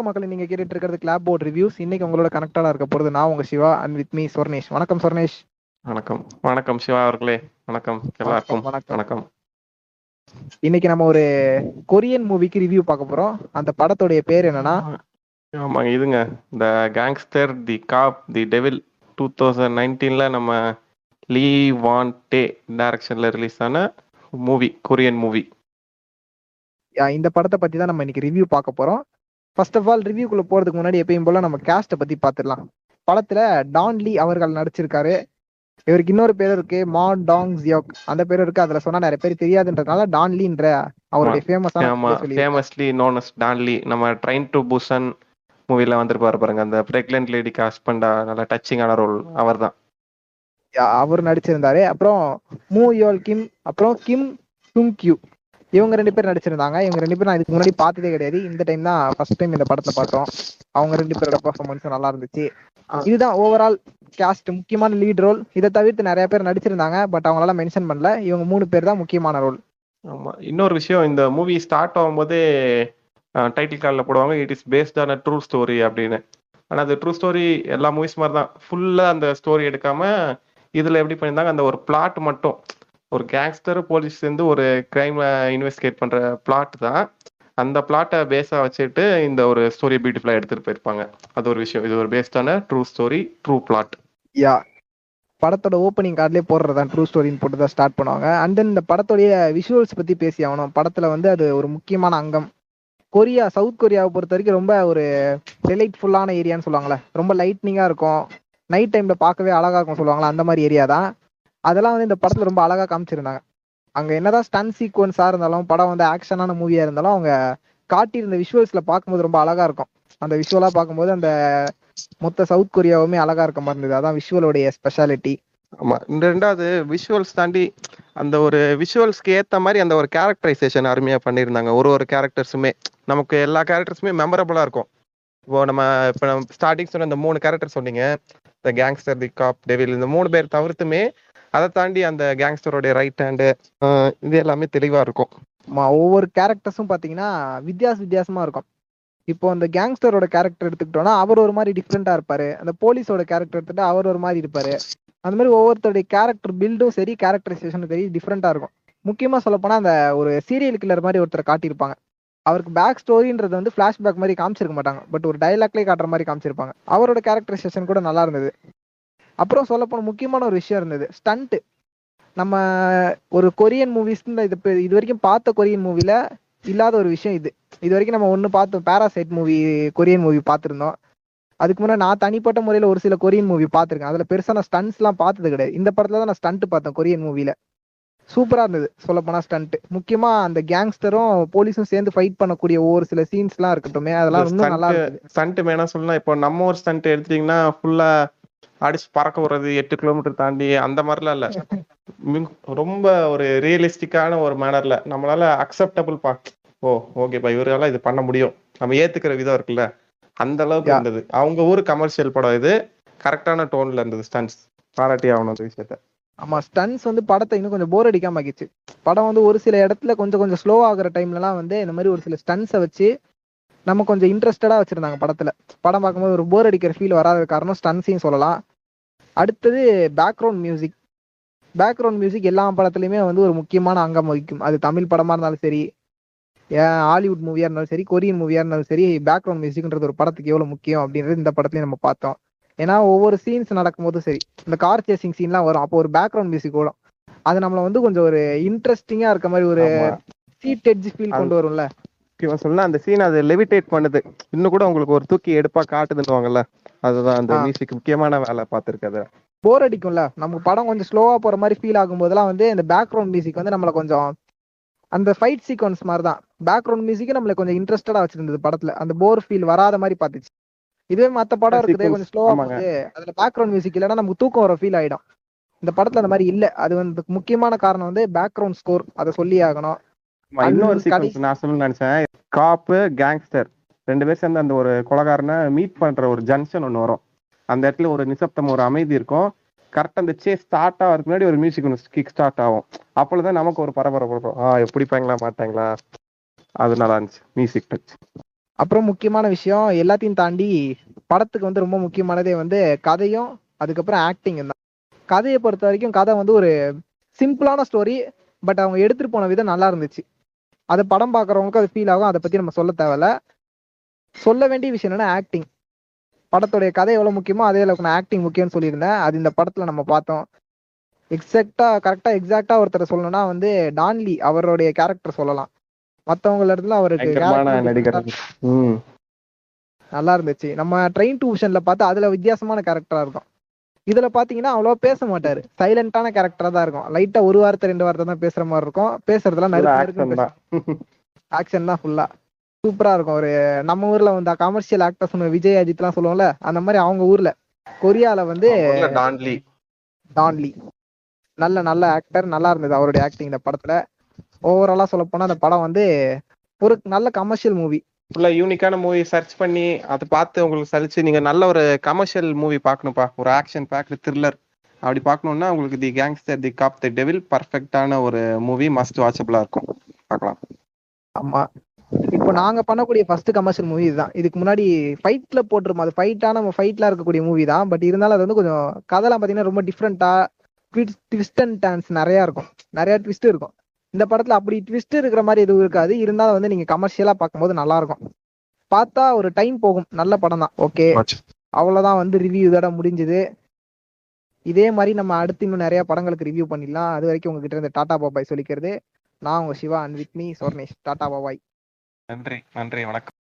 வணக்கம் மக்கள் நீங்க கேட்டுட்டு இருக்கிறது கிளாப் போர்ட் ரிவ்யூஸ் இன்னைக்கு உங்களோட கனெக்டடா இருக்க போறது நான் உங்க Siva and with me Sornesh வணக்கம் சொர்ணேஷ் வணக்கம். வணக்கம் சிவா அவர்களே. வணக்கம். எல்லாருக்கும் வணக்கம். வணக்கம். இன்னைக்கு நம்ம ஒரு கொரியன் மூவிக்கு ரிவ்யூ பார்க்க போறோம். அந்த படத்துடைய பேர் என்னன்னா? ஆமாங்க இதுங்க. இந்த gangster the cop the devil two thousand நைன்டீன்ல நம்ம லீ வான் டே டைரக்ஷன்ல ரிலீஸ் ஆன மூவி கொரியன் மூவி இந்த படத்தை பத்தி தான் நம்ம இன்னைக்கு ரிவ்யூ பார்க்க போறோம். ஃபர்ஸ்ட் ஆஃப் ஆல் ரிவ்யூக்குள்ள போறதுக்கு முன்னாடி எப்பயும் போல நம்ம கேஸ்ட்டை பத்தி பார்த்துடலாம் படத்துல டான் லீ அவர்கள் நடிச்சிருக்காரு. இவருக்கு இன்னொரு பேர் இருக்கு மா டாங் ஜியோக் அந்த பேர் இருக்கு அதுல சொன்னா நிறைய பேர் தெரியாதுன்றதுனால டான் லீன்ற அவருடைய ஃபேமஸான ஆமா ஃபேமஸ்லி நோன் அஸ் டான்லி நம்ம ட்ரைன் டு புசன் மூவில வந்திருப்பாரு பாருங்க அந்த பிரெக்னன்ட் லேடிக்கு ஹஸ்பண்டா நல்ல டச்சிங்கான ரோல் அவர் தான் அவர் நடிச்சிருந்தாரு. அப்புறம் மூ யோல் கிம் அப்புறம் கிம் சுங் கியூ இவங்க ரெண்டு பேர் நடிச்சிருந்தாங்க. இவங்க ரெண்டு பேரும் நான் இதுக்கு முன்னாடி பார்த்ததே கிடையாது. இந்த டைம் தான் ஃபர்ஸ்ட் டைம் இந்த படத்தை பார்த்தோம். அவங்க ரெண்டு பேரோட பர்ஃபார்மன்ஸும் நல்லா இருந்துச்சு. இதுதான் ஓவரால் கேஸ்ட் முக்கியமான லீட் ரோல் இதை தவிர்த்து நிறைய பேர் நடிச்சிருந்தாங்க பட் அவங்களால மென்ஷன் பண்ணல. இவங்க மூணு பேர் தான் முக்கியமான ரோல் ஆமா. இன்னொரு விஷயம் இந்த மூவி ஸ்டார்ட் ஆகும்போதே டைட்டில் கார்டில் போடுவாங்க it is based on true story அப்படின்னு. ஆனால் அது ட்ரூ ஸ்டோரி எல்லா மூவிஸ் மாதிரி தான். ஃபுல்லாக அந்த ஸ்டோரி எடுக்காம இதில் எப்படி பண்ணியிருந்தாங்க அந்த ஒரு பிளாட் மட்டும் ஒரு கேங்ஸ்டர் போலீஸ் சேர்ந்து ஒரு கிரைம் இன்வெஸ்டிகேட் பண்ணுற பிளாட் தான். அந்த பிளாட்டை பேஸாக வச்சுட்டு இந்த ஒரு ஸ்டோரியை பியூட்டிஃபுல்லாக எடுத்துகிட்டு போயிருப்பாங்க. அது ஒரு விஷயம். இது ஒரு பேஸ்டான ட்ரூ ஸ்டோரி ட்ரூ பிளாட் யா படத்தோட ஓப்பனிங் கார்ட்லயே போடுறதான் ட்ரூ ஸ்டோரின்னு போட்டு தான் ஸ்டார்ட் பண்ணுவாங்க. அண்ட் தென் இந்த படத்தோடைய விஷுவல்ஸ் பத்தி பேசி ஆகணும். படத்துல வந்து அது ஒரு முக்கியமான அங்கம். கொரியா சவுத் கொரியாவை பொறுத்த வரைக்கும் ரொம்ப ஒரு டெலைட்ஃபுல்லான ஏரியான்னு சொல்லுவாங்களே ரொம்ப லைட்னிங்காக இருக்கும். நைட் டைம்ல பார்க்கவே அழகாக இருக்கும் சொல்லுவாங்களா அந்த மாதிரி ஏரியா தான். அதெல்லாம் வந்து இந்த படத்துல ரொம்ப அழகா காமிச்சிருந்தாங்க. அங்க என்னதான் ஸ்டன் சீக்வன்ஸா இருந்தாலும் படம் வந்து ஆக்ஷனான மூவியா இருந்தாலும் அவங்க காட்டியிருந்த விஷுவல்ஸ்ல பார்க்கும்போது ரொம்ப அழகா இருக்கும். அந்த விஷுவலா பார்க்கும்போது அந்த மொத்த சவுத் கொரியாவுமே அழகா இருக்க மாதிரி இருந்தது. அதான் விஷுவலோடைய ஸ்பெஷாலிட்டி ஆமா. இந்த ரெண்டாவது விஷுவல்ஸ் தாண்டி அந்த ஒரு விஷுவல்ஸ்க்கு ஏத்த மாதிரி அந்த ஒரு கேரக்டரைசேஷன் அருமையா பண்ணியிருந்தாங்க. ஒரு ஒரு கேரக்டர்ஸுமே நமக்கு எல்லா கேரக்டர்ஸுமே மெமரபுளா இருக்கும். இப்போ நம்ம இப்போ நம்ம ஸ்டார்டிங் சொன்ன இந்த மூணு கேரக்டர் சொன்னீங்க. இந்த கேங்ஸ்டர் தி காப் டெவில் இந்த மூணு பேர் தவிர்த்துமே அதை தாண்டி அந்த கேங்ஸ்டரோடைய ரைட் ஹேண்டு இது எல்லாமே தெளிவா இருக்கும். ஒவ்வொரு கேரக்டர்ஸும் பாத்தீங்கன்னா வித்தியாச வித்தியாசமா இருக்கும். இப்போ அந்த கேங்ஸ்டரோட கேரக்டர் எடுத்துக்கிட்டோம்னா அவர் ஒரு மாதிரி டிஃப்ரெண்டா இருப்பாரு. அந்த போலீஸோட கேரக்டர் எடுத்துட்டா அவர் ஒரு மாதிரி இருப்பாரு. அந்த மாதிரி ஒவ்வொருத்தருடைய கேரக்டர் பில்டும் சரி கேரக்டரைசேஷனும் சரி டிஃப்ரெண்டா இருக்கும். முக்கியமா சொல்லப்போனால் அந்த ஒரு சீரியல் கில்லர் மாதிரி ஒருத்தர் காட்டியிருப்பாங்க. அவருக்கு பேக் ஸ்டோரின்றது வந்து ஃபிளாஷ்பேக் மாதிரி காமிச்சிருக்க மாட்டாங்க. பட் ஒரு டைலாக்லேயே காட்டுற மாதிரி காமிச்சிருப்பாங்க. அவரோட கேரக்டரைசேஷன் கூட நல்லா இருந்தது. அப்புறம் சொல்ல போன முக்கியமான ஒரு விஷயம் இருந்தது. ஸ்டண்ட் நம்ம ஒரு கொரியன் மூவிஸ் இது இது வரைக்கும் பார்த்த கொரியன் மூவில இல்லாத ஒரு விஷயம் இது. இது வரைக்கும் நம்ம ஒன்று பார்த்தோம் பேராசைட் மூவி கொரியன் மூவி பார்த்துருந்தோம். அதுக்கு முன்னாடி நான் தனிப்பட்ட முறையில் ஒரு சில கொரியன் மூவி பார்த்துருக்கேன். அதில் பெருசாக நான் ஸ்டண்ட்ஸ்லாம் பார்த்தது கிடையாது. இந்த படத்துல தான் நான் ஸ்டண்ட் பார்த்தேன் கொரியன் மூவில சூப்பராக இருந்தது. சொல்ல போனால் ஸ்டண்ட் முக்கியமாக அந்த கேங்ஸ்டரும் போலீஸும் சேர்ந்து ஃபைட் பண்ணக்கூடிய ஒவ்வொரு சில சீன்ஸ்லாம் இருக்கட்டுமே அதெல்லாம் இன்னும் நல்லா இருந்தது. ஸ்டண்ட் வேணா சொல்லலாம் இப்போ நம்ம ஒரு ஸ்டண்ட் எடுத்தீங்கன்னா ஃபுல்லா அடிச்சு பறக்க விடுறது எட்டு கிலோமீட்டர் தாண்டி அந்த மாதிரிலாம் இல்ல. ரொம்ப ஒரு ரியலிஸ்டிக்கான ஒரு மேனர்ல நம்மளால அக்செப்டபிள் பா. ஓ ஓகேப்பா இவரால இது பண்ண முடியும். நம்ம ஏத்துக்கிற விதம் இருக்குல்ல. அந்த அளவுக்கு. இருந்தது. அவங்க ஊர் கமர்ஷியல் படம் இது. கரெக்டான டோன்ல இருந்தது ஸ்டன்ஸ் பாராட்டி ஆகணும் அந்த விஷயத்த. ஆமா ஸ்டன்ஸ் வந்து படத்தை இன்னும் கொஞ்சம் போர் அடிக்காம ஆக்கிச்சு படம் வந்து ஒரு சில இடத்துல கொஞ்சம் கொஞ்சம் ஸ்லோ ஆகுற டைம்லலாம் வந்து இந்த மாதிரி ஒரு சில ஸ்டன்ஸை வச்சு நம்ம கொஞ்சம் இன்ட்ரெஸ்டடா வச்சிருந்தாங்க படத்துல. படம் பார்க்கும்போது ஒரு போர் அடிக்கிற ஃபீல் வராத காரணம் ஸ்டன்ஸையும் சொல்லலாம். அடுத்தது பேக்ரவுண்ட் மியூசிக் பேக்ரவுண்ட் மியூசிக் எல்லா படத்துலையுமே வந்து ஒரு முக்கியமான அங்கம் வகிக்கும். அது தமிழ் படமா இருந்தாலும் சரி ஹாலிவுட் மூவியா இருந்தாலும் சரி கொரியன் மூவியா இருந்தாலும் சரி பேக்ரவுண்ட் மியூசிக்ன்றது ஒரு படத்துக்கு எவ்வளவு முக்கியம் அப்படின்றது இந்த படத்துலயும் நம்ம பார்த்தோம். ஏன்னா ஒவ்வொரு சீன்ஸ் நடக்கும்போதும் சரி இந்த கார் சேசிங் சீன்லாம் வரும். அப்போ ஒரு பேக்ரவுண்ட் மியூசிக் ஓடும். அது நம்மள வந்து கொஞ்சம் ஒரு இன்ட்ரெஸ்டிங்கா இருக்க மாதிரி ஒரு. சீட் எட்ஜ் ஃபீல் கொண்டு வரும்ல. முக்கியமா சொன்னா அந்த சீன் அது லெவிடேட் பண்ணுது. இன்னும் கூட உங்களுக்கு ஒரு தூக்கி எடுப்பா காட்டுதுன்னுவாங்கல்ல? அதுதான் அந்த. மியூசிக் முக்கியமான வேலை பார்த்திருக்கது போர் அடிக்கும்ல. நமக்கு படம் கொஞ்சம் ஸ்லோவா போற மாதிரி ஃபீல் ஆகும்போதெல்லாம் வந்து இந்த பேக்ரவுண்ட் மியூசிக் வந்து நம்மள கொஞ்சம் அந்த ஃபைட் சீக்வன்ஸ் மாதிரி தான் பேக்ரவுண்ட் மியூசிக் நம்மள கொஞ்சம் இன்ட்ரெஸ்டடா வச்சிருந்தது படத்துல. அந்த போர் ஃபீல் வராத மாதிரி பார்த்துச்சு. இதுவே மத்த படம் இருக்குது கொஞ்சம் ஸ்லோவா. போகுது. அதுல பேக்ரவுண்ட் மியூசிக் இல்லைன்னா நமக்கு தூக்கம் வர ஃபீல் ஆயிடும். இந்த படத்துல அந்த மாதிரி இல்ல. அது வந்து முக்கியமான காரணம் வந்து பேக்ரவுண்ட் ஸ்கோர் அதை சொல்லி ஆகணும். இன்னொரு சீக்வன்ஸ் நான் சொல்லணும்னு நினைச்சேன். காப்பு கேங்ஸ்டர் ரெண்டு பேர் சேர்ந்து அந்த ஒரு கொலகாரனை மீட் பண்ற ஒரு ஜங்ஷன் ஒன்று வரும். அந்த இடத்துல ஒரு நிசப்தம் ஒரு அமைதி இருக்கும். கரெக்டாக அந்த சே ஸ்டார்ட் ஆகிறதுக்கு முன்னாடி ஒரு மியூசிக் ஒன்று கிக் ஸ்டார்ட் ஆகும். அப்பொழுதுதான் நமக்கு ஒரு பரபரப்பு இருக்கும் ஆ எப்படி பாங்களா மாட்டாங்களா? அது நல்லா இருந்துச்சு. மியூசிக் டச் அப்புறம் முக்கியமான விஷயம் எல்லாத்தையும் தாண்டி படத்துக்கு வந்து ரொம்ப முக்கியமானதே வந்து கதையும் அதுக்கப்புறம் ஆக்டிங் தான். கதையை பொறுத்த வரைக்கும் கதை வந்து ஒரு சிம்பிளான ஸ்டோரி பட் அவங்க எடுத்துட்டு போன விதம் நல்லா இருந்துச்சு. அது படம் பார்க்குறவங்களுக்கு அது ஃபீல் ஆகும். அதை பத்தி நம்ம சொல்ல தேவையில்ல. சொல்ல வேண்டிய விஷயம் என்னன்னா ஆக்டிங் படத்துடைய கதை எவ்வளவு முக்கியமோ அதே அளவுக்கு நான் ஆக்டிங் முக்கியம்னு சொல்லியிருந்தேன். அது இந்த படத்துல நம்ம பார்த்தோம். எக்ஸாக்டா கரெக்டா எக்ஸாக்டா ஒருத்தர் சொல்லணும்னா வந்து டான்லி அவருடைய கேரக்டர் சொல்லலாம். மத்தவங்கள இடத்துல அவருக்கு நல்லா இருந்துச்சு. நம்ம ட்ரெயின் டியூஷன்ல பார்த்தா அதுல வித்தியாசமான கேரக்டரா இருக்கும். இதுல பாத்தீங்கன்னா அவ்வளவா பேச மாட்டாரு. சைலண்டான கேரக்டரா தான் இருக்கும். லைட்டா ஒரு வார்த்தை ரெண்டு வார்த்தை தான் பேசுற மாதிரி இருக்கும். பேசுறதுலாம் தான். ஆக்ஷன் தான் ஃபுல்லா சூப்பரா இருக்கும். ஒரு நம்ம ஊர்ல வந்து கமர்ஷியல் ஆக்டர்ஸ் விஜய் அஜித்லாம் சொல்லுவோம்ல அந்த மாதிரி அவங்க ஊர்ல. கொரியால வந்து டான்லி டான்லி நல்ல நல்ல ஆக்டர் நல்லா இருந்தது அவருடைய ஆக்டிங் இந்த படத்துல. ஓவராலா சொல்ல போனா அந்த படம் வந்து ஒரு நல்ல கமர்ஷியல் மூவி ஃபுல்லா யூனிக்கான மூவி சர்ச் பண்ணி அதை பார்த்து உங்களுக்கு சலிச்சு நீங்க நல்ல ஒரு கமர்ஷியல் மூவி பார்க்கணும்ப்பா. ஒரு ஆக்ஷன் பேக்டு த்ரில்லர் அப்படி பார்க்கணுன்னா உங்களுக்கு the gangster the cop the devil பர்ஃபெக்டான ஒரு மூவி மஸ்ட் வாட்சபிளாக இருக்கும். பார்க்கலாம். ஆமா. இப்போ நாங்க பண்ணக்கூடிய ஃபர்ஸ்ட் கமர்ஷியல் மூவி தான் இதுக்கு முன்னாடி ஃபைட்ல போட்டிருப்போம். அது ஃபைட்டான ஃபைட்லாம் இருக்கக்கூடிய மூவி தான். பட் இருந்தாலும் அது வந்து கொஞ்சம் கதைலாம் பாத்தீங்கன்னா ரொம்ப டிஃப்ரெண்டா ட்விஸ்ட் அண்ட் டான்ஸ் நிறைய இருக்கும். நிறைய ட்விஸ்ட் இருக்கும். இந்த படத்துல அப்படி ட்விஸ்ட் இருக்கிற மாதிரி எதுவும் இருக்காது. இருந்தாலும் வந்து நீங்க கமர்ஷியலா பார்க்கும்போது நல்லா இருக்கும் பார்த்தா ஒரு டைம் போகும். நல்ல படம் தான். ஓகே அவ்வளவுதான் வந்து ரிவ்யூ இதோட முடிஞ்சது. இதே மாதிரி நம்ம அடுத்து இன்னும் நிறைய படங்களுக்கு ரிவ்யூ பண்ணிடலாம். அது வரைக்கும் உங்ககிட்ட இருந்து டாடா பாபாய் சொல்லிக்கிறது. நான் உங்க Siva and with me Sornesh. Tata பாபாய். நன்றி. நன்றி. வணக்கம்.